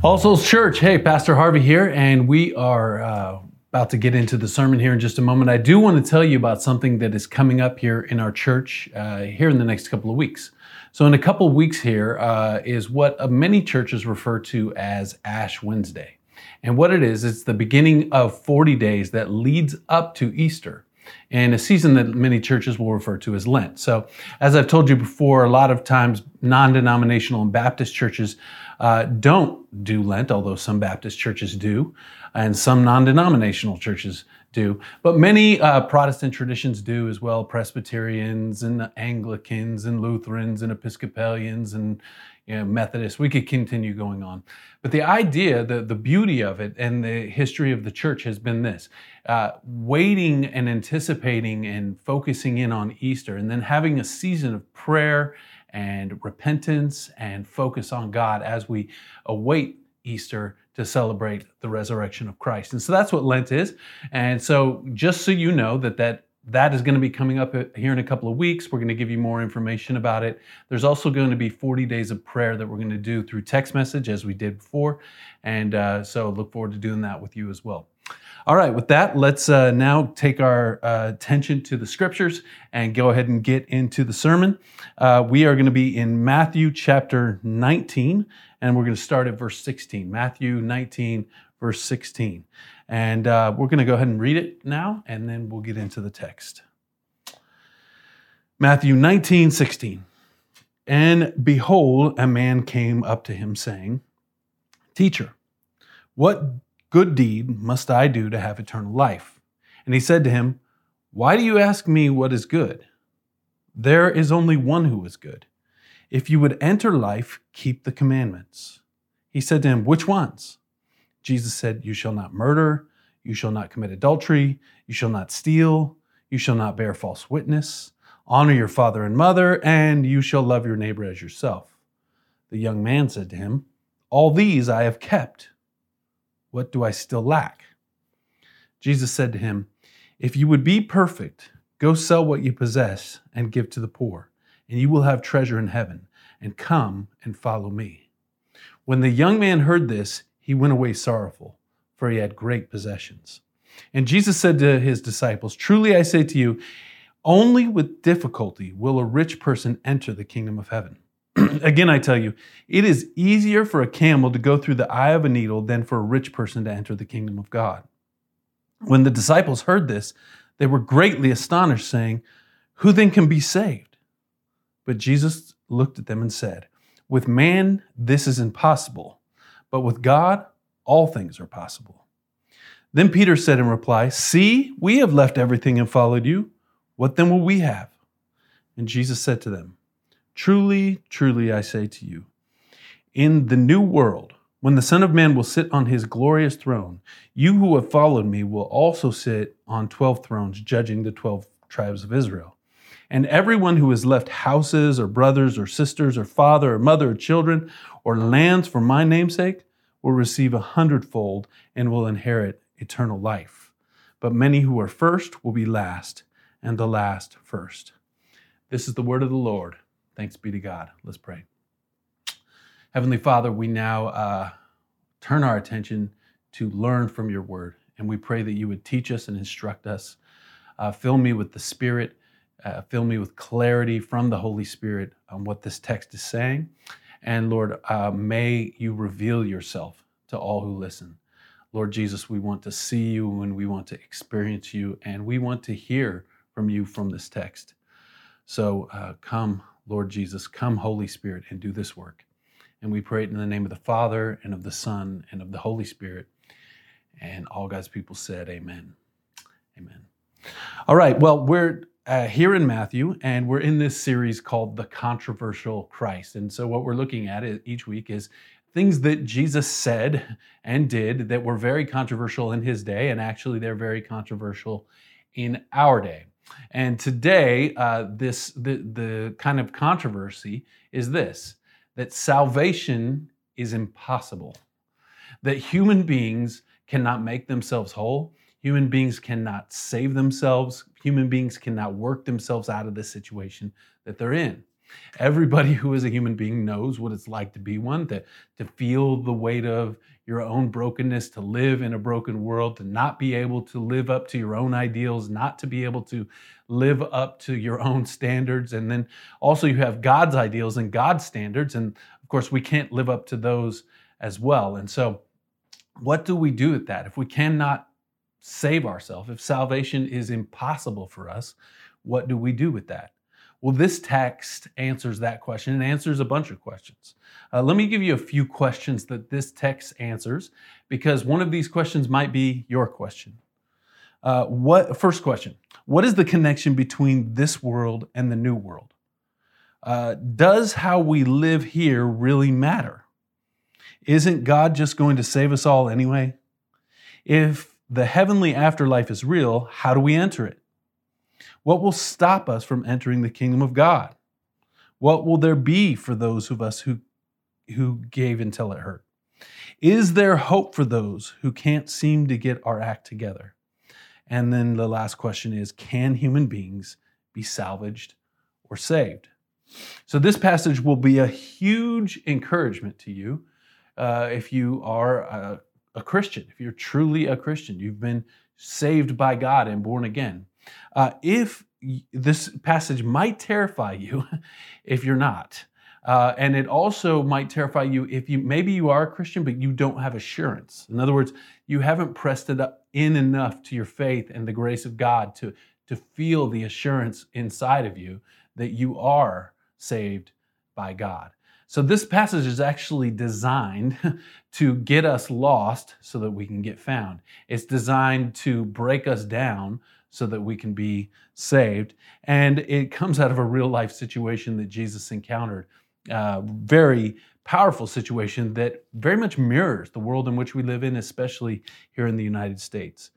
All Souls Church. Hey, Pastor Harvey here, and we are uh, about to get into the sermon here in just a moment. I do want to tell you about something that is coming up here in our church uh, here in the next couple of weeks. So, in a couple of weeks here uh, is what uh, many churches refer to as Ash Wednesday. And what it is, it's the beginning of 40 days that leads up to Easter and a season that many churches will refer to as Lent. So, as I've told you before, a lot of times non denominational and Baptist churches uh, don't do Lent, although some Baptist churches do, and some non denominational churches do. But many uh, Protestant traditions do as well Presbyterians and Anglicans and Lutherans and Episcopalians and you know, Methodists. We could continue going on. But the idea, the, the beauty of it, and the history of the church has been this uh, waiting and anticipating and focusing in on Easter, and then having a season of prayer and repentance and focus on God as we await Easter to celebrate the resurrection of Christ. And so that's what Lent is. And so just so you know that that that is going to be coming up here in a couple of weeks. We're going to give you more information about it. There's also going to be 40 days of prayer that we're going to do through text message as we did before. And uh, so look forward to doing that with you as well. All right, with that, let's uh, now take our uh, attention to the scriptures and go ahead and get into the sermon. Uh, we are going to be in Matthew chapter 19, and we're going to start at verse 16. Matthew 19, verse 16. And uh, we're going to go ahead and read it now, and then we'll get into the text. Matthew 19, 16. And behold, a man came up to him, saying, Teacher, what good deed must I do to have eternal life? And he said to him, Why do you ask me what is good? There is only one who is good. If you would enter life, keep the commandments. He said to him, Which ones? Jesus said, You shall not murder, you shall not commit adultery, you shall not steal, you shall not bear false witness, honor your father and mother, and you shall love your neighbor as yourself. The young man said to him, All these I have kept. What do I still lack? Jesus said to him, If you would be perfect, go sell what you possess and give to the poor, and you will have treasure in heaven, and come and follow me. When the young man heard this, he went away sorrowful, for he had great possessions. And Jesus said to his disciples, Truly I say to you, only with difficulty will a rich person enter the kingdom of heaven. Again, I tell you, it is easier for a camel to go through the eye of a needle than for a rich person to enter the kingdom of God. When the disciples heard this, they were greatly astonished, saying, Who then can be saved? But Jesus looked at them and said, With man, this is impossible, but with God, all things are possible. Then Peter said in reply, See, we have left everything and followed you. What then will we have? And Jesus said to them, Truly, truly, I say to you, in the new world, when the Son of Man will sit on his glorious throne, you who have followed me will also sit on 12 thrones, judging the 12 tribes of Israel. And everyone who has left houses or brothers or sisters or father or mother or children or lands for my namesake will receive a hundredfold and will inherit eternal life. But many who are first will be last, and the last first. This is the word of the Lord. Thanks be to God. Let's pray. Heavenly Father, we now uh, turn our attention to learn from your word, and we pray that you would teach us and instruct us. Uh, fill me with the Spirit, uh, fill me with clarity from the Holy Spirit on what this text is saying. And Lord, uh, may you reveal yourself to all who listen. Lord Jesus, we want to see you and we want to experience you, and we want to hear from you from this text. So uh, come, Lord Jesus, come, Holy Spirit, and do this work. And we pray it in the name of the Father, and of the Son, and of the Holy Spirit. And all God's people said, Amen. Amen. All right, well, we're uh, here in Matthew, and we're in this series called The Controversial Christ. And so, what we're looking at each week is things that Jesus said and did that were very controversial in his day, and actually, they're very controversial in our day. And today, uh, this the, the kind of controversy is this that salvation is impossible, that human beings cannot make themselves whole, human beings cannot save themselves, human beings cannot work themselves out of the situation that they're in. Everybody who is a human being knows what it's like to be one, to, to feel the weight of your own brokenness, to live in a broken world, to not be able to live up to your own ideals, not to be able to live up to your own standards. And then also, you have God's ideals and God's standards. And of course, we can't live up to those as well. And so, what do we do with that? If we cannot save ourselves, if salvation is impossible for us, what do we do with that? Well, this text answers that question and answers a bunch of questions. Uh, let me give you a few questions that this text answers because one of these questions might be your question. Uh, what first question? What is the connection between this world and the new world? Uh, does how we live here really matter? Isn't God just going to save us all anyway? If the heavenly afterlife is real, how do we enter it? What will stop us from entering the kingdom of God? What will there be for those of us who, who gave until it hurt? Is there hope for those who can't seem to get our act together? And then the last question is Can human beings be salvaged or saved? So, this passage will be a huge encouragement to you uh, if you are a, a, Christian, if you're truly a Christian, you've been saved by God and born again. Uh, if this passage might terrify you if you're not. Uh, and it also might terrify you if you maybe you are a Christian, but you don't have assurance. In other words, you haven't pressed it in enough to your faith and the grace of God to, to feel the assurance inside of you that you are saved by God. So, this passage is actually designed to get us lost so that we can get found. It's designed to break us down so that we can be saved. And it comes out of a real life situation that Jesus encountered. Uh, very powerful situation that very much mirrors the world in which we live in, especially here in the United States.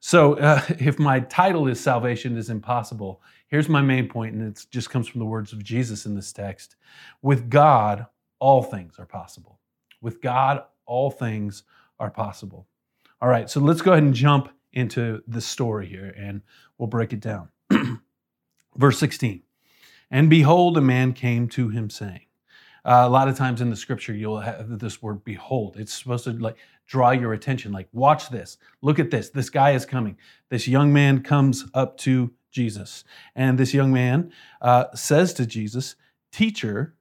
So, uh, if my title is Salvation is Impossible, here's my main point, and it just comes from the words of Jesus in this text. With God, all things are possible. With God, all things are possible. All right, so let's go ahead and jump into the story here and we'll break it down. Verse 16 And behold, a man came to him saying, uh, a lot of times in the scripture, you'll have this word behold. It's supposed to like draw your attention, like, watch this, look at this. This guy is coming. This young man comes up to Jesus. And this young man uh, says to Jesus, Teacher,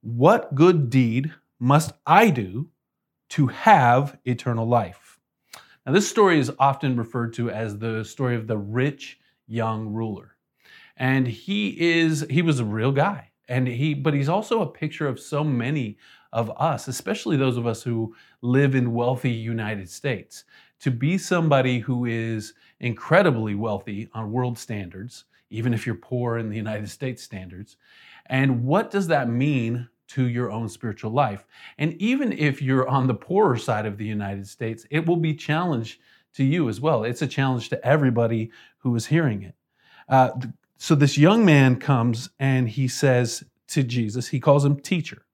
what good deed must I do to have eternal life? Now, this story is often referred to as the story of the rich young ruler. And he is, he was a real guy. And he, but he's also a picture of so many of us, especially those of us who live in wealthy United States. To be somebody who is incredibly wealthy on world standards, even if you're poor in the United States standards. And what does that mean to your own spiritual life. And even if you're on the poorer side of the United States, it will be challenge to you as well. It's a challenge to everybody who is hearing it. Uh, so this young man comes and he says to Jesus, he calls him teacher.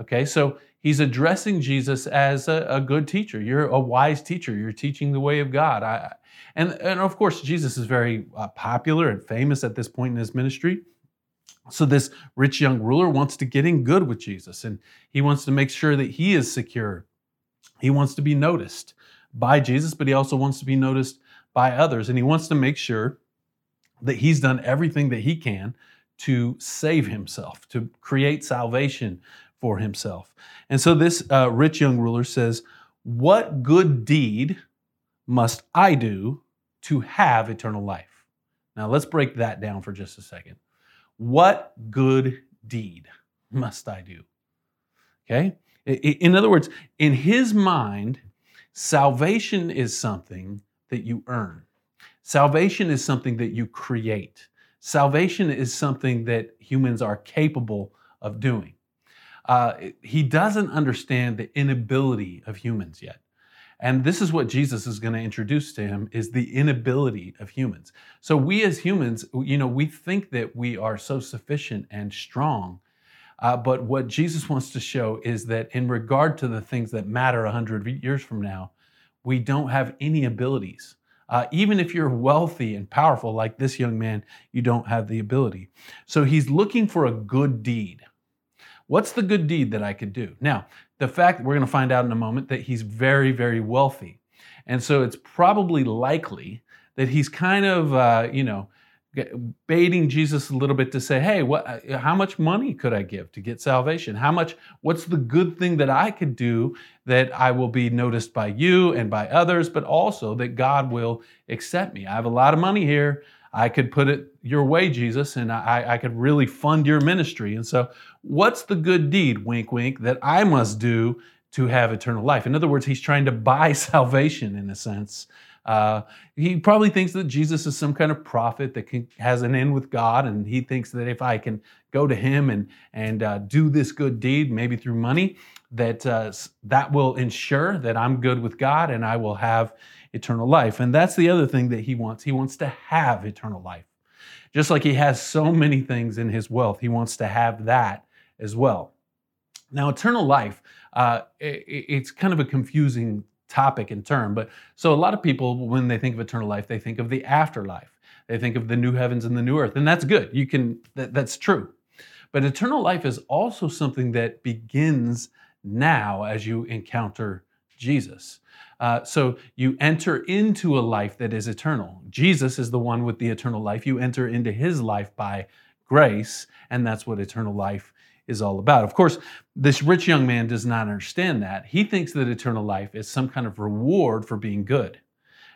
Okay, so he's addressing Jesus as a, a good teacher. You're a wise teacher. You're teaching the way of God. I, and, and of course, Jesus is very uh, popular and famous at this point in his ministry. So, this rich young ruler wants to get in good with Jesus and he wants to make sure that he is secure. He wants to be noticed by Jesus, but he also wants to be noticed by others. And he wants to make sure that he's done everything that he can to save himself, to create salvation for himself. And so, this uh, rich young ruler says, What good deed must I do to have eternal life? Now, let's break that down for just a second. What good deed must I do? Okay? In other words, in his mind, salvation is something that you earn. Salvation is something that you create. Salvation is something that humans are capable of doing. Uh, he doesn't understand the inability of humans yet. And this is what Jesus is going to introduce to him is the inability of humans. So we as humans, you know, we think that we are so sufficient and strong. Uh, but what Jesus wants to show is that in regard to the things that matter 100 years from now, we don't have any abilities Uh, even if you're wealthy and powerful, like this young man, you don't have the ability. So he's looking for a good deed. What's the good deed that I could do? Now, the fact we're going to find out in a moment that he's very, very wealthy. And so it's probably likely that he's kind of, uh, you know, baiting Jesus a little bit to say, "Hey, what? Uh, how much money could I give to get salvation? How much? What's the good thing that I could do that I will be noticed by you and by others, but also that God will accept me? I have a lot of money here. I could put it your way, Jesus, and I, I could really fund your ministry. And so, what's the good deed? Wink, wink. That I must do to have eternal life. In other words, he's trying to buy salvation in a sense uh, he probably thinks that Jesus is some kind of prophet that can, has an end with God, and he thinks that if I can go to him and and uh, do this good deed, maybe through money, that uh, that will ensure that I'm good with God and I will have eternal life. And that's the other thing that he wants. He wants to have eternal life, just like he has so many things in his wealth. He wants to have that as well. Now, eternal life, uh, it, it's kind of a confusing topic and term. But so a lot of people, when they think of eternal life, they think of the afterlife. They think of the new heavens and the new earth, and that's good. You can that, that's true. But eternal life is also something that begins now as you encounter Jesus. Uh, so you enter into a life that is eternal. Jesus is the one with the eternal life. You enter into his life by grace, and that's what eternal life is all about. Of course, this rich young man does not understand that. He thinks that eternal life is some kind of reward for being good,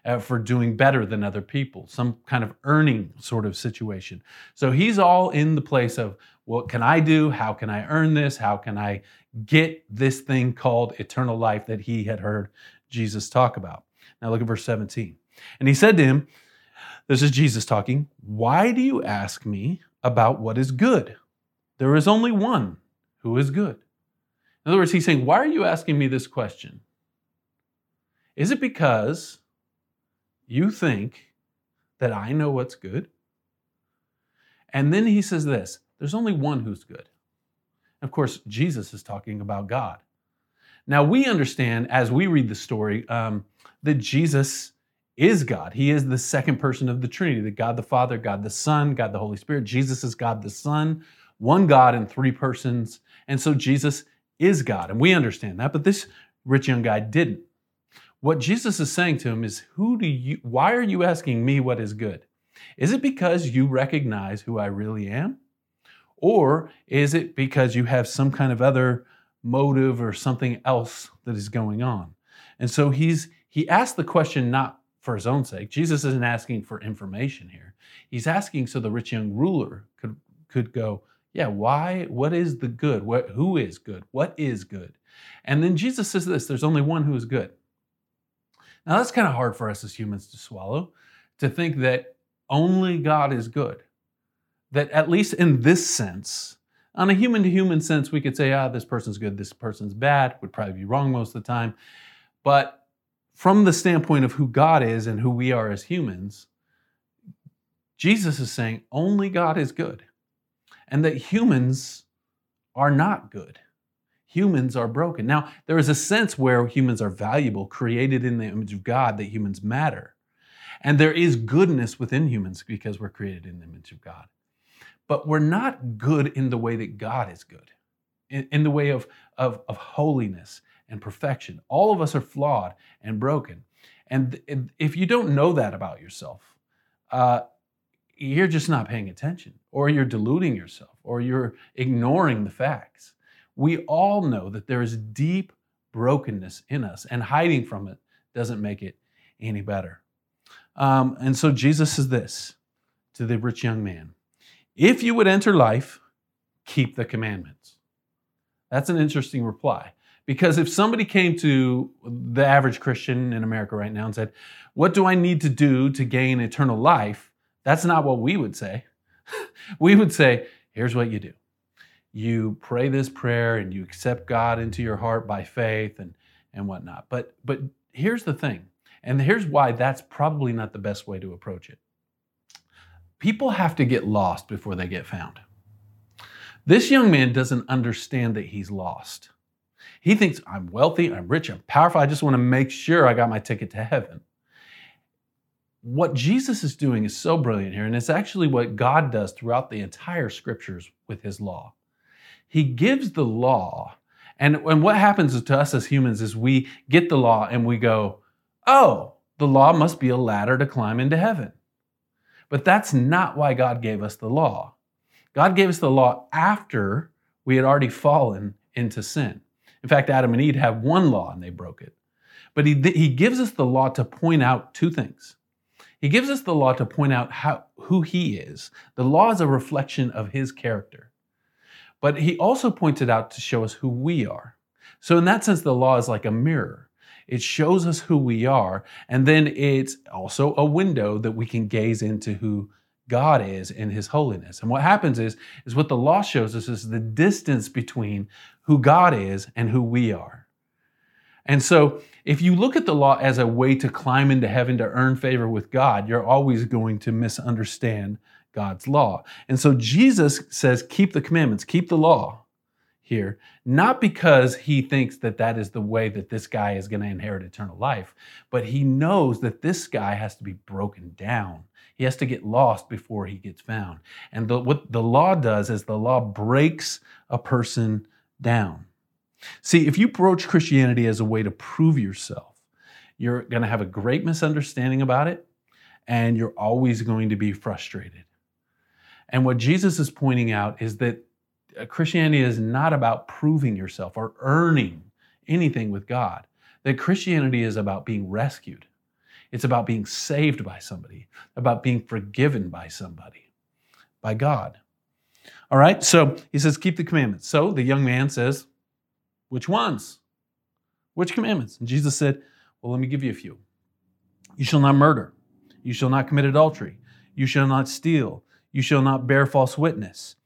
uh, for doing better than other people, some kind of earning sort of situation. So he's all in the place of what can I do? How can I earn this? How can I get this thing called eternal life that he had heard Jesus talk about? Now look at verse 17. And he said to him, This is Jesus talking, Why do you ask me about what is good? There is only one who is good. In other words, he's saying, Why are you asking me this question? Is it because you think that I know what's good? And then he says this there's only one who's good. Of course, Jesus is talking about God. Now, we understand as we read the story um, that Jesus is God. He is the second person of the Trinity, the God the Father, God the Son, God the Holy Spirit. Jesus is God the Son one God in three persons. And so Jesus is God. And we understand that, but this rich young guy didn't. What Jesus is saying to him is, Who do you, why are you asking me what is good? Is it because you recognize who I really am? Or is it because you have some kind of other motive or something else that is going on? And so he's he asked the question not for his own sake. Jesus isn't asking for information here. He's asking so the rich young ruler could could go, yeah, why? What is the good? What, who is good? What is good? And then Jesus says this there's only one who is good. Now, that's kind of hard for us as humans to swallow, to think that only God is good. That at least in this sense, on a human to human sense, we could say, ah, this person's good, this person's bad, would probably be wrong most of the time. But from the standpoint of who God is and who we are as humans, Jesus is saying only God is good and that humans are not good. Humans are broken. Now, there is a sense where humans are valuable, created in the image of God, that humans matter. And there is goodness within humans because we're created in the image of God. But we're not good in the way that God is good, in, in the way of, of, of holiness and perfection. All of us are flawed and broken. And if you don't know that about yourself, uh, you're just not paying attention, or you're deluding yourself, or you're ignoring the facts. We all know that there is deep brokenness in us, and hiding from it doesn't make it any better. Um, and so Jesus says this to the rich young man If you would enter life, keep the commandments. That's an interesting reply. Because if somebody came to the average Christian in America right now and said, What do I need to do to gain eternal life? That's not what we would say. we would say, here's what you do you pray this prayer and you accept God into your heart by faith and, and whatnot. But, but here's the thing, and here's why that's probably not the best way to approach it. People have to get lost before they get found. This young man doesn't understand that he's lost. He thinks, I'm wealthy, I'm rich, I'm powerful, I just want to make sure I got my ticket to heaven. What Jesus is doing is so brilliant here, and it's actually what God does throughout the entire scriptures with his law. He gives the law, and, and what happens to us as humans is we get the law and we go, oh, the law must be a ladder to climb into heaven. But that's not why God gave us the law. God gave us the law after we had already fallen into sin. In fact, Adam and Eve have one law and they broke it. But he, he gives us the law to point out two things. He gives us the law to point out how, who he is. The law is a reflection of his character. But he also points it out to show us who we are. So, in that sense, the law is like a mirror. It shows us who we are, and then it's also a window that we can gaze into who God is in his holiness. And what happens is, is what the law shows us is the distance between who God is and who we are. And so if you look at the law as a way to climb into heaven to earn favor with God, you're always going to misunderstand God's law. And so Jesus says, keep the commandments, keep the law here, not because he thinks that that is the way that this guy is going to inherit eternal life, but he knows that this guy has to be broken down. He has to get lost before he gets found. And the, what the law does is the law breaks a person down. See, if you broach Christianity as a way to prove yourself, you're going to have a great misunderstanding about it, and you're always going to be frustrated. And what Jesus is pointing out is that uh, Christianity is not about proving yourself or earning anything with God. That Christianity is about being rescued. It's about being saved by somebody, about being forgiven by somebody, by God. All right, so he says, keep the commandments. So the young man says, which ones? Which commandments? And Jesus said, Well, let me give you a few. You shall not murder. You shall not commit adultery. You shall not steal. You shall not bear false witness.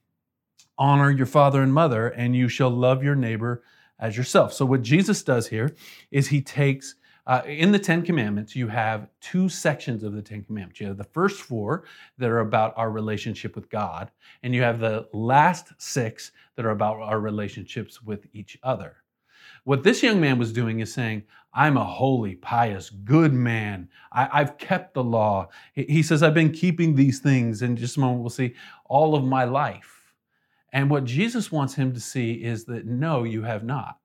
Honor your father and mother, and you shall love your neighbor as yourself. So, what Jesus does here is he takes uh, in the Ten Commandments, you have two sections of the Ten Commandments. You have the first four that are about our relationship with God, and you have the last six that are about our relationships with each other. What this young man was doing is saying, I'm a holy, pious, good man. I, have kept the law. He says, I've been keeping these things. In just a moment, we'll see all of my life. And what Jesus wants him to see is that no, you have not.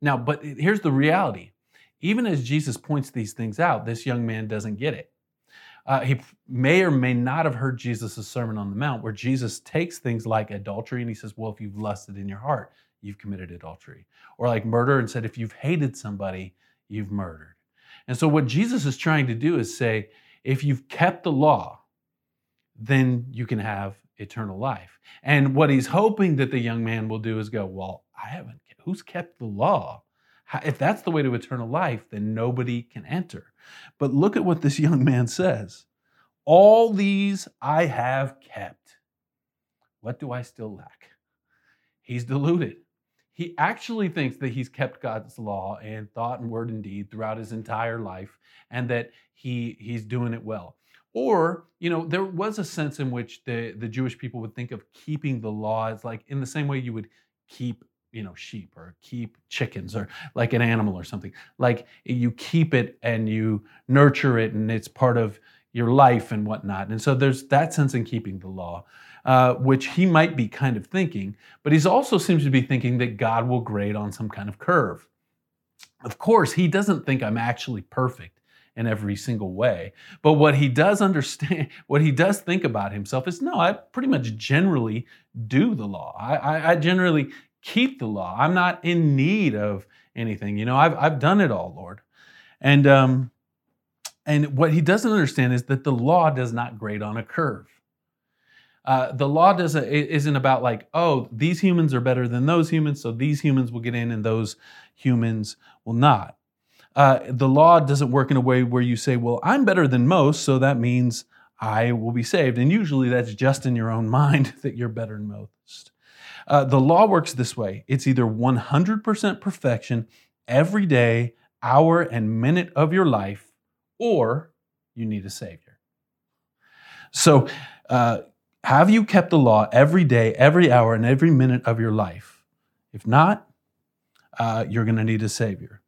Now, but here's the reality even as Jesus points these things out, this young man doesn't get it. Uh, he may or may not have heard Jesus' Sermon on the Mount, where Jesus takes things like adultery and he says, Well, if you've lusted in your heart, you've committed adultery. Or like murder and said, If you've hated somebody, you've murdered. And so, what Jesus is trying to do is say, If you've kept the law, then you can have eternal life. And what he's hoping that the young man will do is go, Well, I haven't, who's kept the law? If that's the way to eternal life, then nobody can enter. But look at what this young man says All these I have kept. What do I still lack? He's deluded. He actually thinks that he's kept God's law in thought and word and deed throughout his entire life and that he, he's doing it well. Or, you know, there was a sense in which the, the Jewish people would think of keeping the law as like in the same way you would keep you know sheep or keep chickens or like an animal or something. Like you keep it and you nurture it and it's part of your life and whatnot. And so there's that sense in keeping the law uh, which he might be kind of thinking but he also seems to be thinking that god will grade on some kind of curve. Of course he doesn't think i'm actually perfect in every single way but what he does understand what he does think about himself is no i pretty much generally do the law. I, I, I generally keep the law. I'm not in need of anything. You know, I've, I've done it all, Lord. And, um, and what he doesn't understand is that the law does not grade on a curve. Uh, the law doesn't isn't about like oh these humans are better than those humans so these humans will get in and those humans will not uh, the law doesn't work in a way where you say well i'm better than most so that means i will be saved and usually that's just in your own mind that you're better than most uh, the law works this way it's either 100% perfection every day, hour, and minute of your life, or you need a Savior. So, uh, have you kept the law every day, every hour, and every minute of your life? If not, uh, you're going to need a Savior.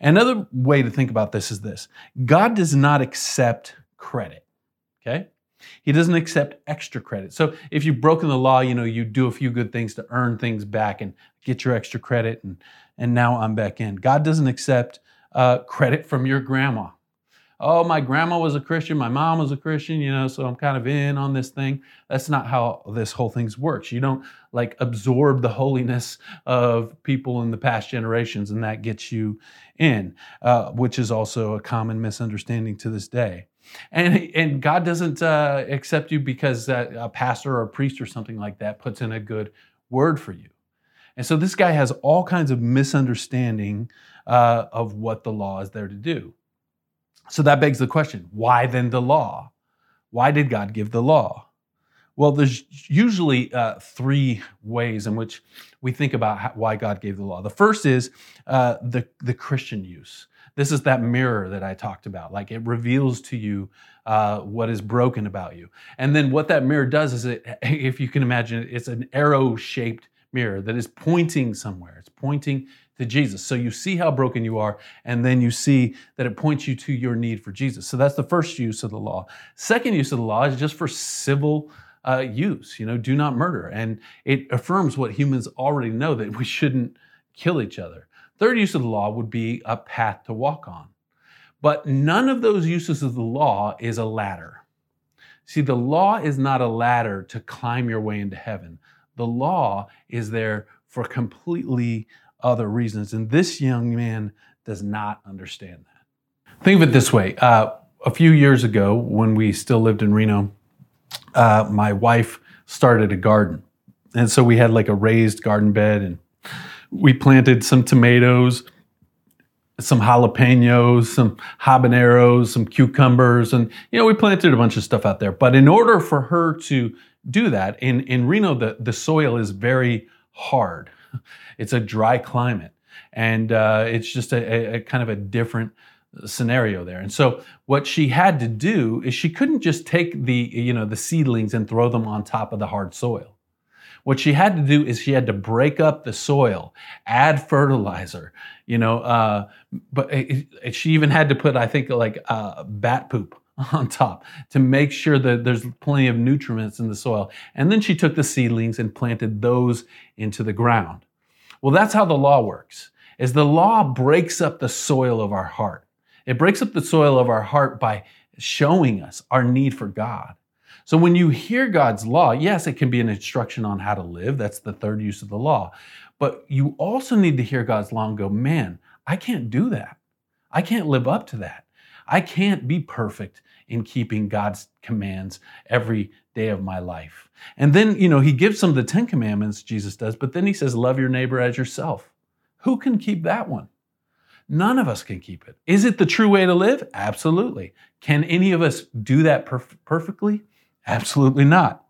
Another way to think about this is this God does not accept credit. Okay? He doesn't accept extra credit. So if you've broken the law, you know, you do a few good things to earn things back and get your extra credit, and, and now I'm back in. God doesn't accept uh, credit from your grandma oh, my grandma was a Christian, my mom was a Christian, you know, so I'm kind of in on this thing. That's not how this whole thing works. You don't like absorb the holiness of people in the past generations, and that gets you in, uh, which is also a common misunderstanding to this day. And, and God doesn't uh, accept you because uh, a pastor or a priest or something like that puts in a good word for you. And so this guy has all kinds of misunderstanding uh, of what the law is there to do. So that begs the question why then the law? Why did God give the law? Well, there's usually uh, three ways in which we think about how, why God gave the law. The first is uh, the, the Christian use. This is that mirror that I talked about. Like it reveals to you uh, what is broken about you. And then what that mirror does is, it, if you can imagine it, it's an arrow shaped mirror that is pointing somewhere. It's pointing to Jesus. So you see how broken you are, and then you see that it points you to your need for Jesus. So that's the first use of the law. Second use of the law is just for civil uh, use. You know, do not murder, and it affirms what humans already know that we shouldn't kill each other. Third use of the law would be a path to walk on. But none of those uses of the law is a ladder. See, the law is not a ladder to climb your way into heaven. The law is there for completely other reasons. And this young man does not understand that. Think of it this way uh, a few years ago, when we still lived in Reno, uh, my wife started a garden. And so we had like a raised garden bed, and we planted some tomatoes, some jalapenos, some habaneros, some cucumbers, and you know, we planted a bunch of stuff out there. But in order for her to do that, in, in Reno, the, the soil is very hard. It's a dry climate, and uh, it's just a, a, kind of a different scenario there. And so what she had to do is she couldn't just take the you know the seedlings and throw them on top of the hard soil. What she had to do is she had to break up the soil, add fertilizer, you know. Uh, but it, it, she even had to put, I think, like uh, bat poop on top to make sure that there's plenty of nutrients in the soil. And then she took the seedlings and planted those into the ground. Well, that's how the law works. Is the law breaks up the soil of our heart. It breaks up the soil of our heart by showing us our need for God. So when you hear God's law, yes, it can be an instruction on how to live. That's the third use of the law. But you also need to hear God's law and go, man, I can't do that. I can't live up to that. I can't be perfect in keeping God's commands every day of my life. And then, you know, he gives some of the 10 commandments, Jesus does, but then he says, love your neighbor as yourself. Who can keep that one? None of us can keep it. Is it the true way to live? Absolutely. Can any of us do that perf- perfectly? Absolutely not.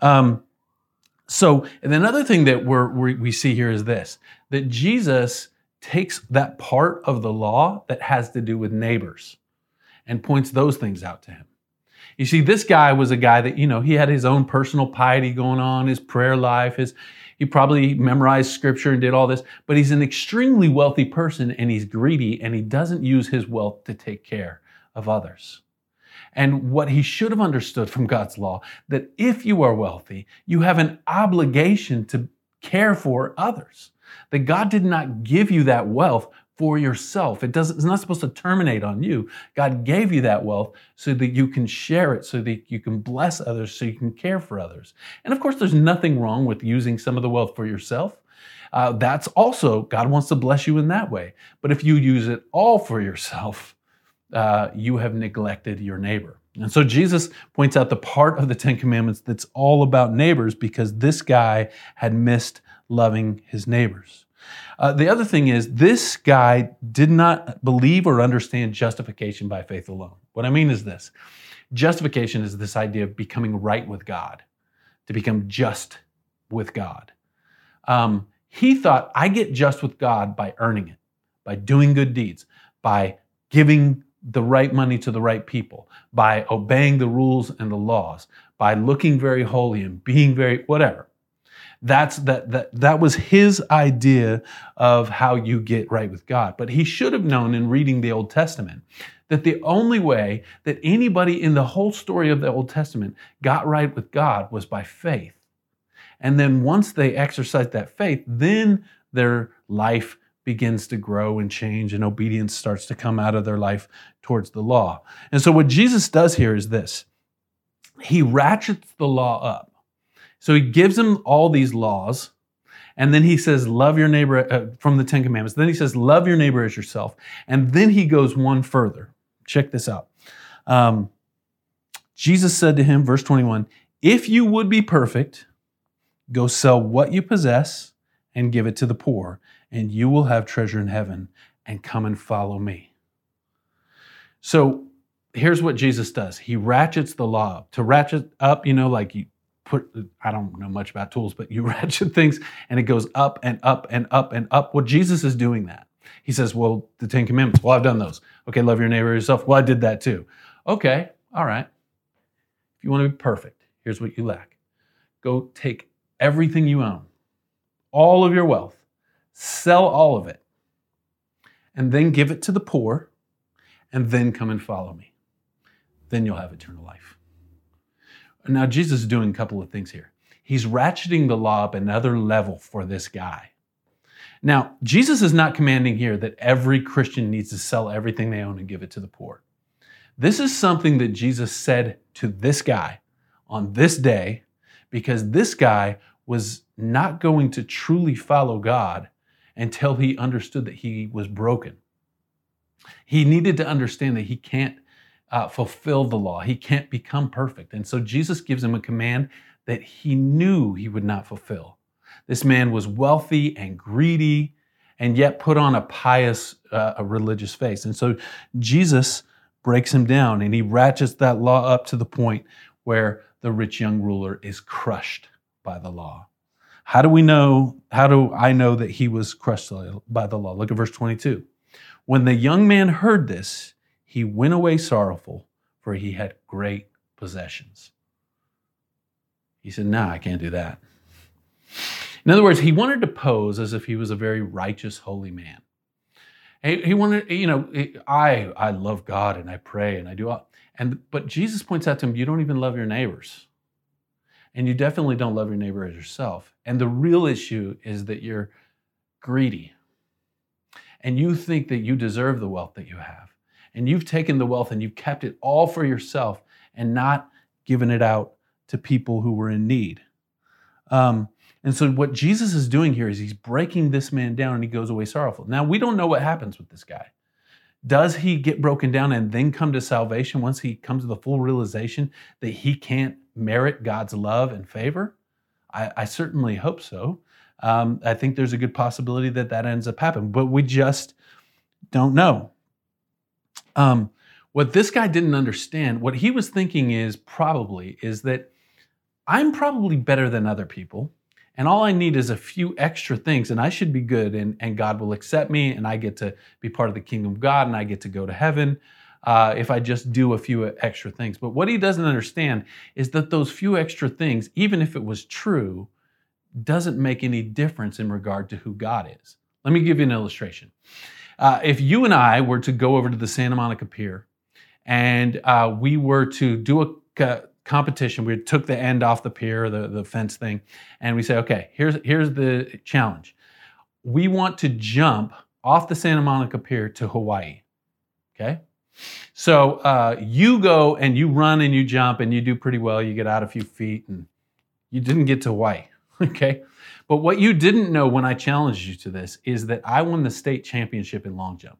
Um, so, and another thing that we're, we we see here is this that Jesus takes that part of the law that has to do with neighbors and points those things out to him. You see, this guy was a guy that, you know, he had his own personal piety going on, his prayer life, his he probably memorized scripture and did all this, but he's an extremely wealthy person and he's greedy and he doesn't use his wealth to take care of others. And what he should have understood from God's law that if you are wealthy, you have an obligation to care for others. That God did not give you that wealth for yourself. It doesn't, it's not supposed to terminate on you. God gave you that wealth so that you can share it, so that you can bless others, so you can care for others. And of course, there's nothing wrong with using some of the wealth for yourself. Uh, that's also, God wants to bless you in that way. But if you use it all for yourself, uh, you have neglected your neighbor. And so Jesus points out the part of the Ten Commandments that's all about neighbors because this guy had missed loving his neighbors. Uh, the other thing is, this guy did not believe or understand justification by faith alone. What I mean is this justification is this idea of becoming right with God, to become just with God. Um, he thought, I get just with God by earning it, by doing good deeds, by giving the right money to the right people, by obeying the rules and the laws, by looking very holy and being very whatever. That's that that that was his idea of how you get right with God. But he should have known in reading the Old Testament that the only way that anybody in the whole story of the Old Testament got right with God was by faith. And then once they exercised that faith, then their life begins to grow and change, and obedience starts to come out of their life towards the law. And so, what Jesus does here is this He ratchets the law up. So, He gives them all these laws. And then he says, Love your neighbor uh, from the Ten Commandments. Then he says, Love your neighbor as yourself. And then he goes one further. Check this out. Um, Jesus said to him, verse 21, If you would be perfect, go sell what you possess and give it to the poor, and you will have treasure in heaven, and come and follow me. So here's what Jesus does He ratchets the law up. To ratchet up, you know, like you put, I don't know much about tools, but you ratchet things and it goes up and up and up and up. Well, Jesus is doing that. He says, Well, the Ten Commandments, well, I've done those. Okay, love your neighbor yourself. Well, I did that too. Okay, all right. If you want to be perfect, here's what you lack go take everything you own, all of your wealth, sell all of it, and then give it to the poor, and then come and follow me. Then you'll have eternal life. Now, Jesus is doing a couple of things here. He's ratcheting the law up another level for this guy. Now, Jesus is not commanding here that every Christian needs to sell everything they own and give it to the poor. This is something that Jesus said to this guy on this day because this guy was not going to truly follow God until he understood that he was broken. He needed to understand that he can't uh, fulfill the law, he can't become perfect. And so Jesus gives him a command that he knew he would not fulfill. This man was wealthy and greedy and yet put on a pious, uh, a religious face. And so Jesus breaks him down and he ratchets that law up to the point where the rich young ruler is crushed by the law. How do we know? How do I know that he was crushed by the law? Look at verse 22. When the young man heard this, he went away sorrowful, for he had great possessions. He said, Nah, I can't do that. In other words, he wanted to pose as if he was a very righteous, holy man. He, he wanted, you know, I I love God and I pray and I do all, and but Jesus points out to him, you don't even love your neighbors. And you definitely don't love your neighbor as yourself. And the real issue is that you're greedy. And you think that you deserve the wealth that you have. And you've taken the wealth and you've kept it all for yourself and not given it out to people who were in need. Um, and so, what Jesus is doing here is he's breaking this man down and he goes away sorrowful. Now, we don't know what happens with this guy. Does he get broken down and then come to salvation once he comes to the full realization that he can't merit God's love and favor? I, I certainly hope so. Um, I think there's a good possibility that that ends up happening, but we just don't know. Um, what this guy didn't understand, what he was thinking is probably is that I'm probably better than other people. And all I need is a few extra things, and I should be good, and, and God will accept me, and I get to be part of the kingdom of God, and I get to go to heaven uh, if I just do a few extra things. But what he doesn't understand is that those few extra things, even if it was true, doesn't make any difference in regard to who God is. Let me give you an illustration. Uh, if you and I were to go over to the Santa Monica Pier and uh, we were to do a competition. We took the end off the pier, the, the fence thing, and we say, okay, here's, here's the challenge. We want to jump off the Santa Monica Pier to Hawaii. Okay? So uh, you go and you run and you jump and you do pretty well. You get out a few feet and you didn't get to Hawaii. Okay? But what you didn't know when I challenged you to this is that I won the state championship in long jump.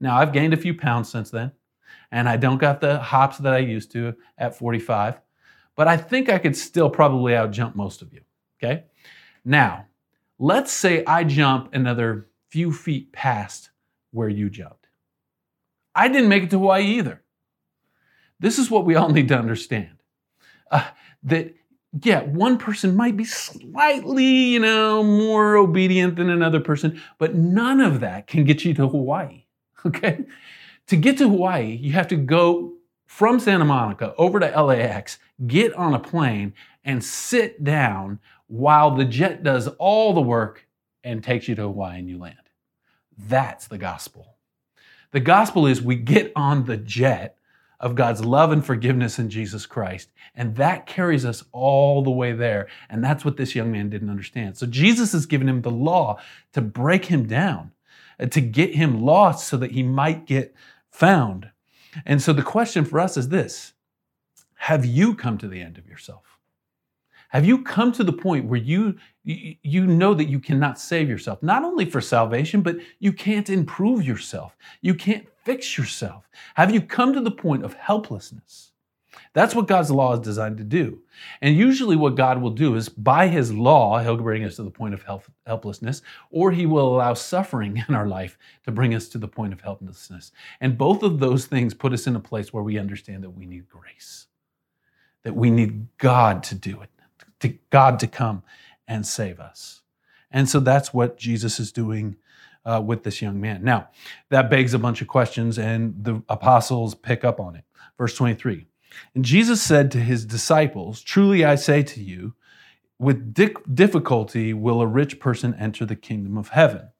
Now, I've gained a few pounds since then and I don't got the hops that I used to at 45, but I think I could still probably outjump most of you. Okay. Now, let's say I jump another few feet past where you jumped. I didn't make it to Hawaii either. This is what we all need to understand. Uh, that yeah, one person might be slightly, you know, more obedient than another person, but none of that can get you to Hawaii. Okay? To get to Hawaii, you have to go from Santa Monica over to LAX, get on a plane, and sit down while the jet does all the work and takes you to Hawaii and you land. That's the gospel. The gospel is we get on the jet of God's love and forgiveness in Jesus Christ. And that carries us all the way there. And that's what this young man didn't understand. So Jesus has given him the law to break him down, uh, to get him lost so that he might get found. And so the question for us is this Have you come to the end of yourself? Have you come to the point where you you know that you cannot save yourself, not only for salvation, but you can't improve yourself. You can't fix yourself. Have you come to the point of helplessness? That's what God's law is designed to do. And usually, what God will do is by His law, He'll bring us to the point of helplessness, or He will allow suffering in our life to bring us to the point of helplessness. And both of those things put us in a place where we understand that we need grace, that we need God to do it, to God to come and save us. And so that's what Jesus is doing uh, with this young man. Now, that begs a bunch of questions, and the apostles pick up on it. Verse 23 And Jesus said to his disciples, Truly I say to you, with difficulty will a rich person enter the kingdom of heaven.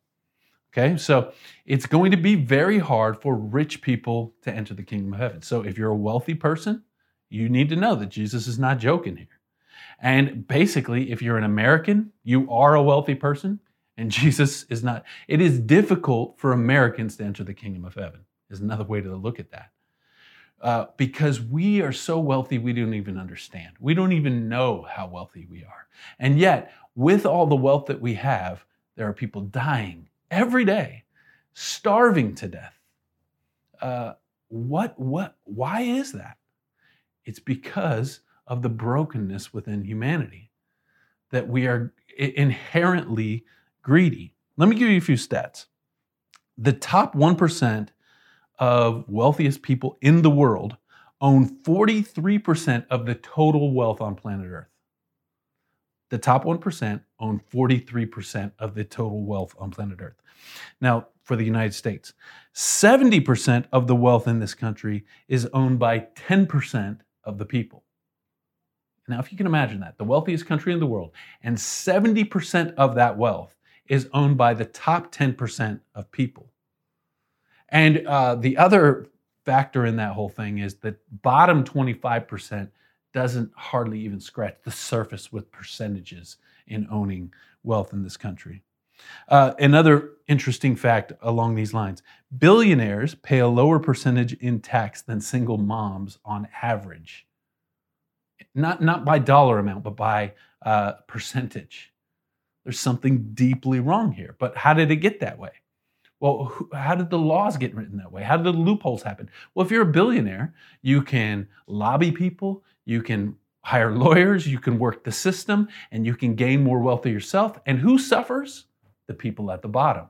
Okay, so it's going to be very hard for rich people to enter the kingdom of heaven. So if you're a wealthy person, you need to know that Jesus is not joking here. And basically, if you're an American, you are a wealthy person, and Jesus is not. It is difficult for Americans to enter the kingdom of heaven, is another way to look at that. Uh, because we are so wealthy, we don't even understand. We don't even know how wealthy we are. And yet, with all the wealth that we have, there are people dying every day, starving to death. Uh, what, what, why is that? It's because of the brokenness within humanity, that we are inherently greedy. Let me give you a few stats. The top 1% of wealthiest people in the world own 43% of the total wealth on planet Earth. The top 1% own 43% of the total wealth on planet Earth. Now, for the United States, 70% of the wealth in this country is owned by 10% of the people. Now, if you can imagine that, the wealthiest country in the world, and 70% of that wealth is owned by the top 10% of people. And uh, the other factor in that whole thing is that bottom 25% doesn't hardly even scratch the surface with percentages in owning wealth in this country. Uh, another interesting fact along these lines billionaires pay a lower percentage in tax than single moms on average not, not by dollar amount, but by uh, percentage. There's something deeply wrong here. But how did it get that way? Well, how did the laws get written that way? How did the loopholes happen? Well, if you're a billionaire, you can lobby people, you can hire lawyers, you can work the system, and you can gain more wealth for yourself. And who suffers? The people at the bottom.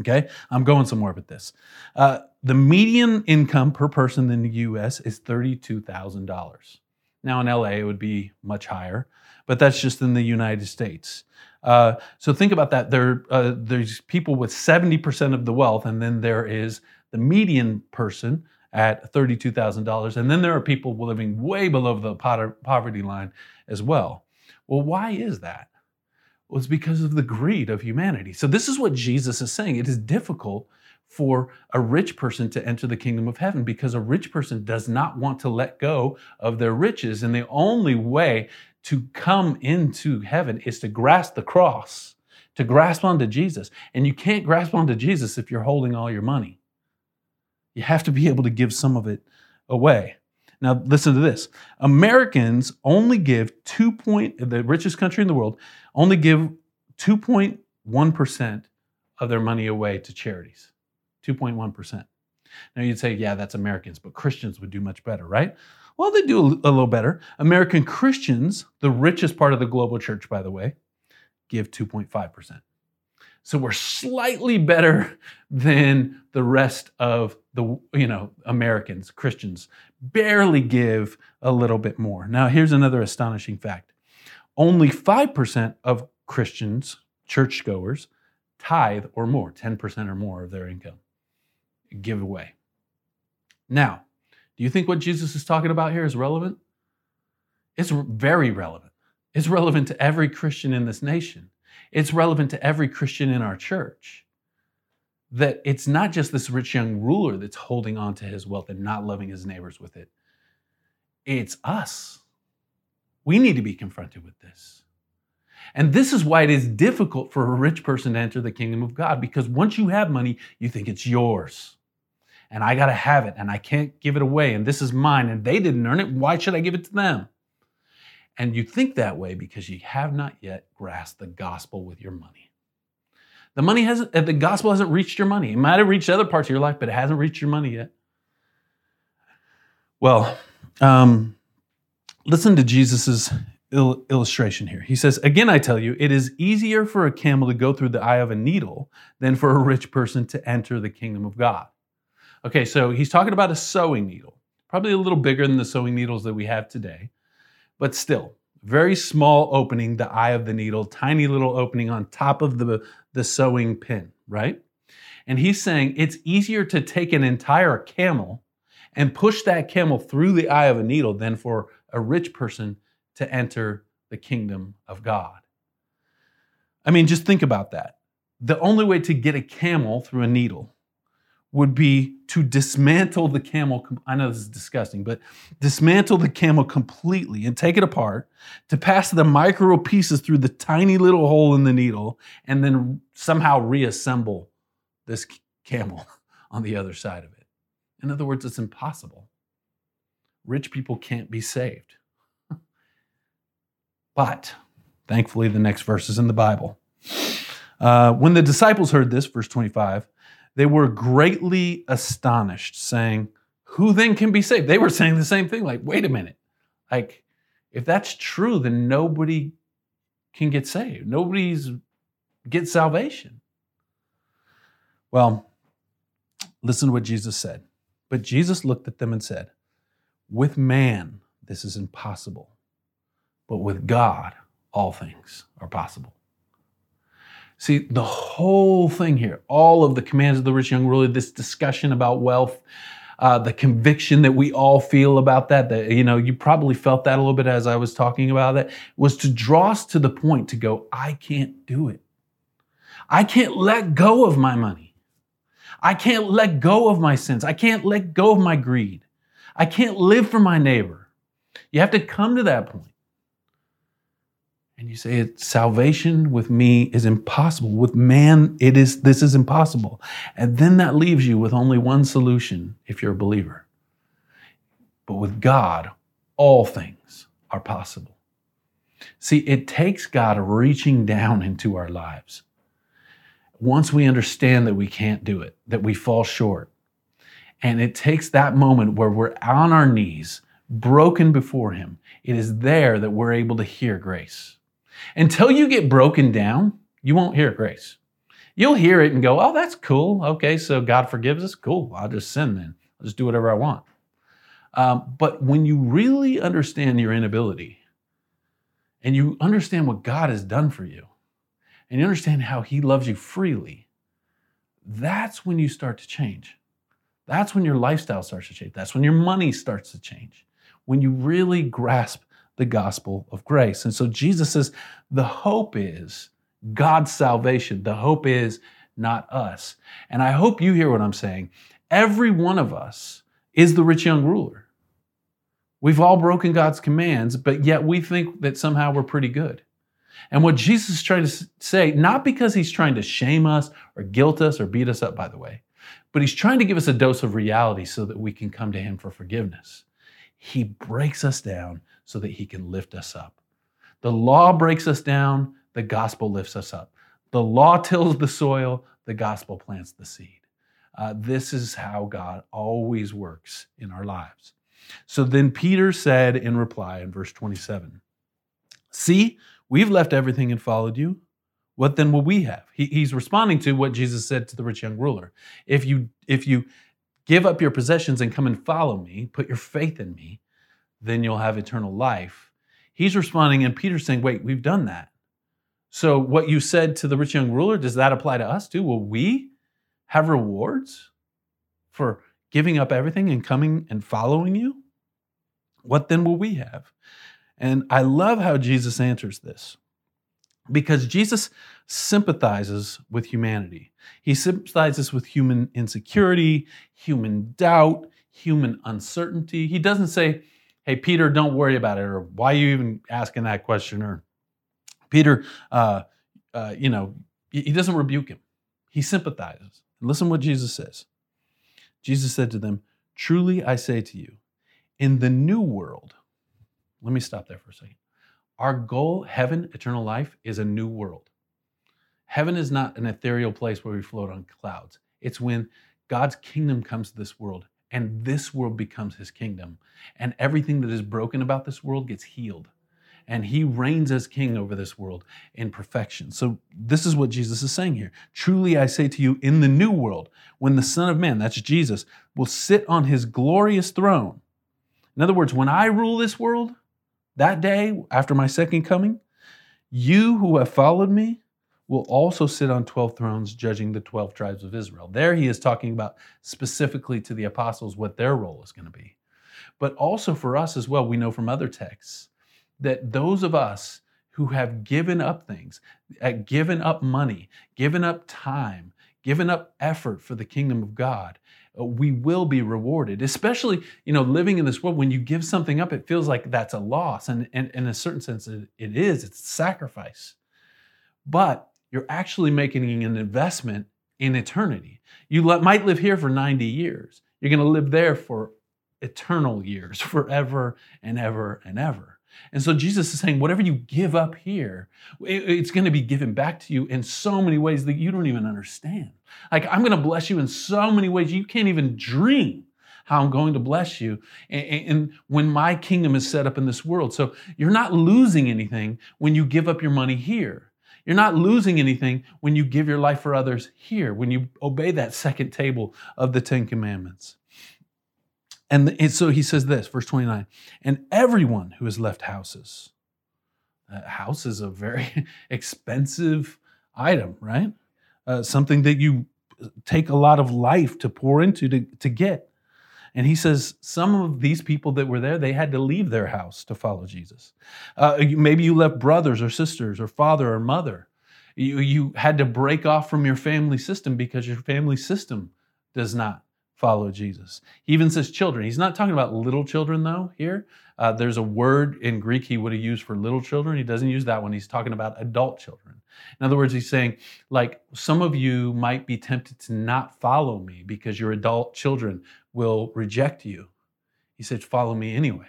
Okay, I'm going somewhere with this. Uh, the median income per person in the US is $32,000. Now in LA, it would be much higher, but that's just in the United States. Uh, so think about that. There, uh, there's people with 70% of the wealth, and then there is the median person at $32,000. And then there are people living way below the poverty line as well. Well, why is that? Well, it's because of the greed of humanity. So this is what Jesus is saying. It is difficult for a rich person to enter the kingdom of heaven because a rich person does not want to let go of their riches. And the only way to come into heaven is to grasp the cross, to grasp onto Jesus. And you can't grasp onto Jesus if you're holding all your money. You have to be able to give some of it away. Now, listen to this Americans only give 2. Point, the richest country in the world, only give 2.1% of their money away to charities. 2.1%. Now you'd say, yeah, that's Americans, but Christians would do much better, right? Well, they do a little better. American Christians, the richest part of the global church, by the way, give 2.5%. So we're slightly better than the rest of the, you know, Americans, Christians, barely give a little bit more. Now, here's another astonishing fact. Only 5% of Christians, churchgoers, tithe or more, 10% or more of their income give away. Now, do you think what Jesus is talking about here is relevant? It's very relevant. It's relevant to every Christian in this nation. It's relevant to every Christian in our church. that it's not just this rich young ruler that's holding on to his wealth and not loving his neighbors with it. It's us. We need to be confronted with this. And this is why it is difficult for a rich person to enter the kingdom of God because once you have money, you think it's yours. And I got to have it and I can't give it away and this is mine and they didn't earn it. Why should I give it to them? And you think that way because you have not yet grasped the gospel with your money. The money hasn't, the gospel hasn't reached your money. It might have reached other parts of your life, but it hasn't reached your money yet. Well, um, listen to Jesus's il- illustration here. He says, Again, I tell you, it is easier for a camel to go through the eye of a needle than for a rich person to enter the kingdom of God. Okay, so he's talking about a sewing needle, probably a little bigger than the sewing needles that we have today, but still, very small opening, the eye of the needle, tiny little opening on top of the, the sewing pin, right? And he's saying it's easier to take an entire camel and push that camel through the eye of a needle than for a rich person to enter the kingdom of God. I mean, just think about that. The only way to get a camel through a needle would be to dismantle the camel. I know this is disgusting, but dismantle the camel completely and take it apart to pass the micro pieces through the tiny little hole in the needle and then somehow reassemble this camel on the other side of it. In other words, it's impossible. Rich people can't be saved. But thankfully, the next verse is in the Bible. Uh, when the disciples heard this, verse 25, they were greatly astonished, saying, Who then can be saved? They were saying the same thing, like, wait a minute. Like, if that's true, then nobody can get saved. Nobody's get salvation. Well, listen to what Jesus said. But Jesus looked at them and said, With man, this is impossible, but with God, all things are possible. See, the whole thing here, all of the commands of the rich young ruler, this discussion about wealth, uh, the conviction that we all feel about that, that, you know, you probably felt that a little bit as I was talking about that, was to draw us to the point to go, I can't do it. I can't let go of my money. I can't let go of my sins. I can't let go of my greed. I can't live for my neighbor. You have to come to that point and you say salvation with me is impossible. With man it is this is impossible. And then that leaves you with only one solution if you're a believer. But with god all things are possible. See it takes god reaching down into our lives. Once we understand that we can't do it that we fall short and it takes that moment where we're on our knees broken before him it is there that we're able to hear grace until you get broken down, you won't hear grace. You'll hear it and go, oh, that's cool. Okay, so God forgives us. Cool. I'll just sin then. I'll just do whatever I want. Um, but when you really understand your inability and you understand what God has done for you and you understand how He loves you freely, that's when you start to change. That's when your lifestyle starts to change. That's when your money starts to change. When you really grasp the gospel of grace. And so Jesus says the hope is God's salvation. The hope is not us. And I hope you hear what I'm saying. Every one of us is the rich young ruler. We've all broken God's commands, but yet we think that somehow we're pretty good. And what Jesus is trying to say, not because he's trying to shame us or guilt us or beat us up, by the way, but he's trying to give us a dose of reality so that we can come to him for forgiveness. He breaks us down so that he can lift us up. The law breaks us down, the gospel lifts us up. The law tills the soil, the gospel plants the seed. Uh, this is how God always works in our lives. So then Peter said in reply in verse 27 See, we've left everything and followed you. What then will we have? He, he's responding to what Jesus said to the rich young ruler. If you, if you give up your possessions and come and follow me, put your faith in me, then you'll have eternal life. He's responding, and Peter's saying, Wait, we've done that. So, what you said to the rich young ruler, does that apply to us too? Will we have rewards for giving up everything and coming and following you? What then will we have? And I love how Jesus answers this. because Jesus sympathizes with humanity. He sympathizes with human insecurity, human doubt, human uncertainty. He doesn't say, hey, Peter, don't worry about it, or why are you even asking that question? Or, Peter, uh, uh, you know, he doesn't rebuke him. He sympathizes. listen what Jesus says. Jesus said to them, Truly I say to you, in the new world, let me stop there for a second. Our goal, heaven, eternal life, is a new world. Heaven is not an ethereal place where we float on clouds. It's when God's kingdom comes to this world and this world becomes his kingdom. And everything that is broken about this world gets healed. And he reigns as king over this world in perfection. So, this is what Jesus is saying here. Truly, I say to you, in the new world, when the Son of Man, that's Jesus, will sit on his glorious throne. In other words, when I rule this world, that day after my second coming, you who have followed me will also sit on 12 thrones judging the 12 tribes of Israel. There he is talking about specifically to the apostles what their role is going to be. But also for us as well, we know from other texts that those of us who have given up things, uh, given up money, given up time, given up effort for the kingdom of God, uh, we will be rewarded. Especially, you know, living in this world, when you give something up, it feels like that's a loss. And, and, and in a certain sense, it, it is, it's sacrifice. But you're actually making an investment in eternity. You might live here for 90 years. You're going to live there for eternal years, forever and ever and ever. And so Jesus is saying, whatever you give up here, it's going to be given back to you in so many ways that you don't even understand. Like, I'm going to bless you in so many ways you can't even dream how I'm going to bless you. And, when my kingdom is set up in this world. So you're not losing anything when you give up your money here. You're not losing anything when you give your life for others here, when you obey that second table of the Ten Commandments. And, and so he says this, verse 29 and everyone who has left houses, uh, house is a very expensive item, right? Uh, something that you take a lot of life to pour into to, to get. And he says some of these people that were there, they had to leave their house to follow Jesus. Uh, maybe you left brothers or sisters or father or mother. You, you had to break off from your family system because your family system does not follow Jesus. He even says children. He's not talking about little children, though, here. Uh, there's a word in Greek he would have used for little children. He doesn't use that one. He's talking about adult children. In other words, he's saying, like, some of you might be tempted to not follow me because you're adult children will reject you. He said, Follow me anyway.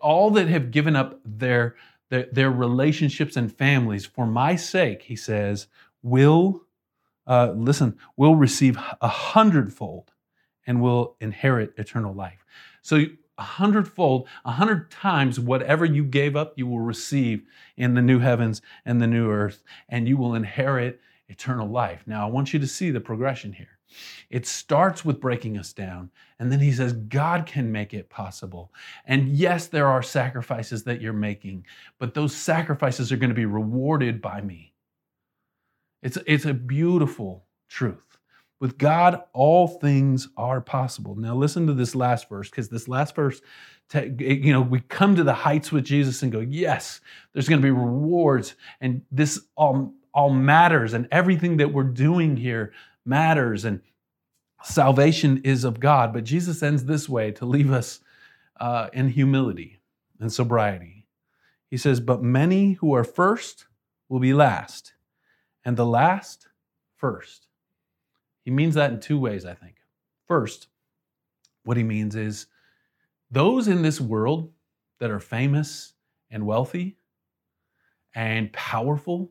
All that have given up their, their, their relationships and families for my sake, he says, will, uh, listen, will receive a hundredfold and will inherit eternal life. So a hundredfold, a hundred times whatever you gave up, you will receive in the new heavens and the new earth, and you will inherit eternal life. Now, I want you to see the progression here. It starts with breaking us down, and then he says, God can make it possible. And yes, there are sacrifices that you're making, but those sacrifices are going to be rewarded by me. It's, it's a beautiful truth. With God, all things are possible. Now, listen to this last verse, because this last verse, you know, we come to the heights with Jesus and go, yes, there's going to be rewards, and this all, all matters, and everything that we're doing here matters, and salvation is of God. But Jesus ends this way to leave us uh, in humility and sobriety. He says, But many who are first will be last, and the last first. He means that in two ways, I think. First, what he means is those in this world that are famous and wealthy and powerful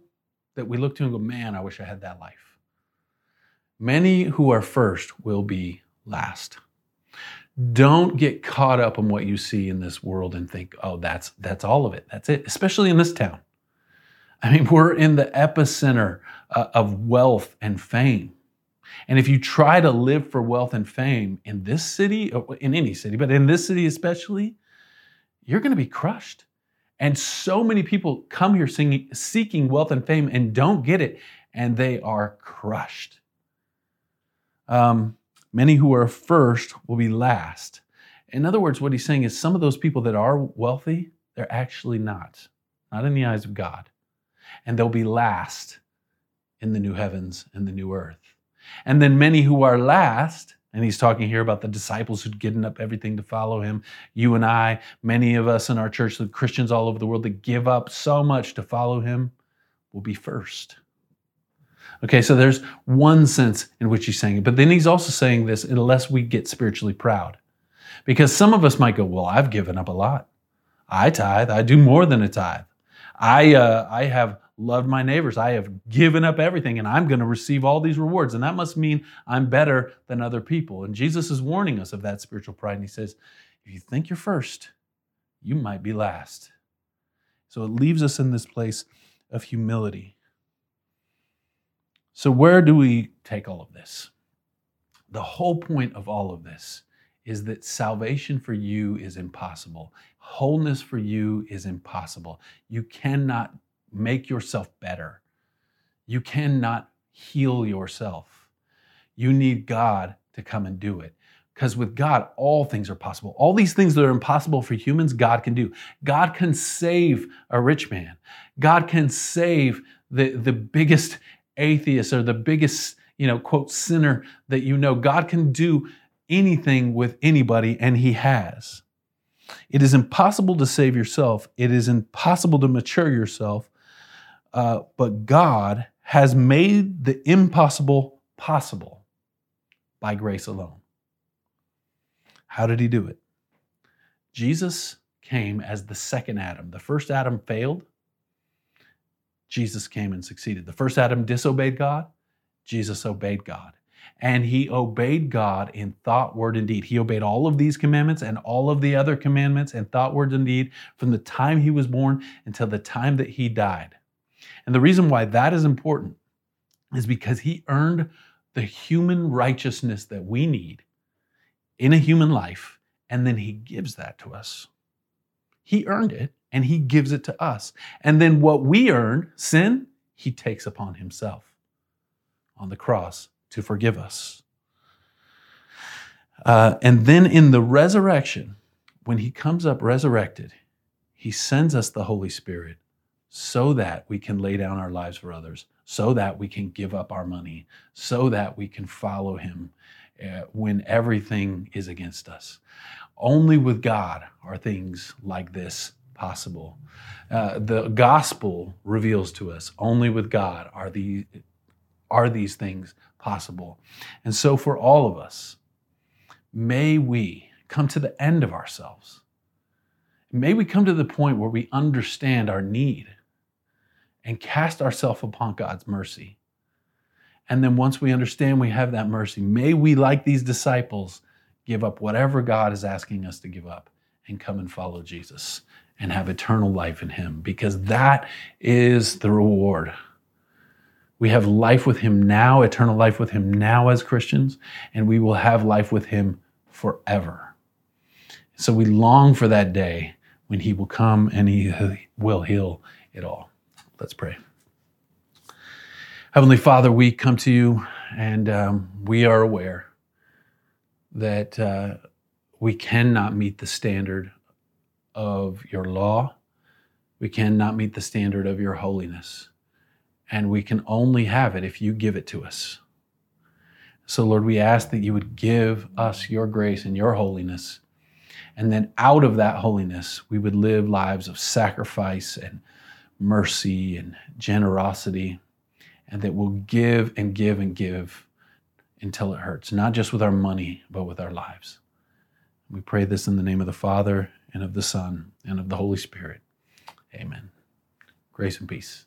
that we look to and go, man, I wish I had that life. Many who are first will be last. Don't get caught up in what you see in this world and think, oh, that's that's all of it. That's it, especially in this town. I mean, we're in the epicenter uh, of wealth and fame. And if you try to live for wealth and fame in this city, in any city, but in this city especially, you're going to be crushed. And so many people come here singing, seeking wealth and fame and don't get it, and they are crushed. Um, many who are first will be last. In other words, what he's saying is some of those people that are wealthy, they're actually not, not in the eyes of God. and they'll be last in the new heavens and the new earth. And then many who are last, and he's talking here about the disciples who'd given up everything to follow him. You and I, many of us in our church, the Christians all over the world that give up so much to follow him, will be first. Okay, so there's one sense in which he's saying it, but then he's also saying this unless we get spiritually proud. Because some of us might go, Well, I've given up a lot. I tithe, I do more than a tithe. I, uh, I have loved my neighbors. I have given up everything and I'm going to receive all these rewards. And that must mean I'm better than other people. And Jesus is warning us of that spiritual pride. And he says, if you think you're first, you might be last. So it leaves us in this place of humility. So, where do we take all of this? The whole point of all of this is that salvation for you is impossible. Wholeness for you is impossible. You cannot make yourself better. You cannot heal yourself. You need God to come and do it. Because with God, all things are possible. All these things that are impossible for humans, God can do. God can save a rich man. God can save the, the biggest atheist or the biggest, you know, quote, sinner that you know. God can do anything with anybody, and He has. It is impossible to save yourself. It is impossible to mature yourself. Uh, but God has made the impossible possible by grace alone. How did he do it? Jesus came as the second Adam. The first Adam failed. Jesus came and succeeded. The first Adam disobeyed God. Jesus obeyed God. And he obeyed God in thought, word, and deed. He obeyed all of these commandments and all of the other commandments in thought, word, and deed from the time he was born until the time that he died. And the reason why that is important is because he earned the human righteousness that we need in a human life, and then he gives that to us. He earned it, and he gives it to us. And then what we earn, sin, he takes upon himself on the cross to forgive us. Uh, and then in the resurrection, when he comes up resurrected, he sends us the Holy Spirit so that we can lay down our lives for others, so that we can give up our money, so that we can follow Him uh, when everything is against us. Only with God are things like this possible. Uh, the gospel reveals to us only with God are, the, are these things possible. And so, for all of us, may we come to the end of ourselves. May we come to the point where we understand our need and cast ourselves upon God's mercy. And then once we understand we have that mercy, may we, like these disciples, give up whatever God is asking us to give up and come and follow Jesus and have eternal life in Him, because that is the reward. We have life with Him now, eternal life with Him now as Christians, and we will have life with Him forever. So we long for that day when He will come and He will heal it all. Let's pray. Heavenly Father, we come to you and um, we are aware that uh, we cannot meet the standard of your law. We cannot meet the standard of your holiness. And we can only have it if you give it to us. So, Lord, we ask that you would give us your grace and your holiness. And then out of that holiness, we would live lives of sacrifice and mercy and generosity, and that we'll give and give and give until it hurts, not just with our money, but with our lives. We pray this in the name of the Father, and of the Son, and of the Holy Spirit. Amen. Grace and peace.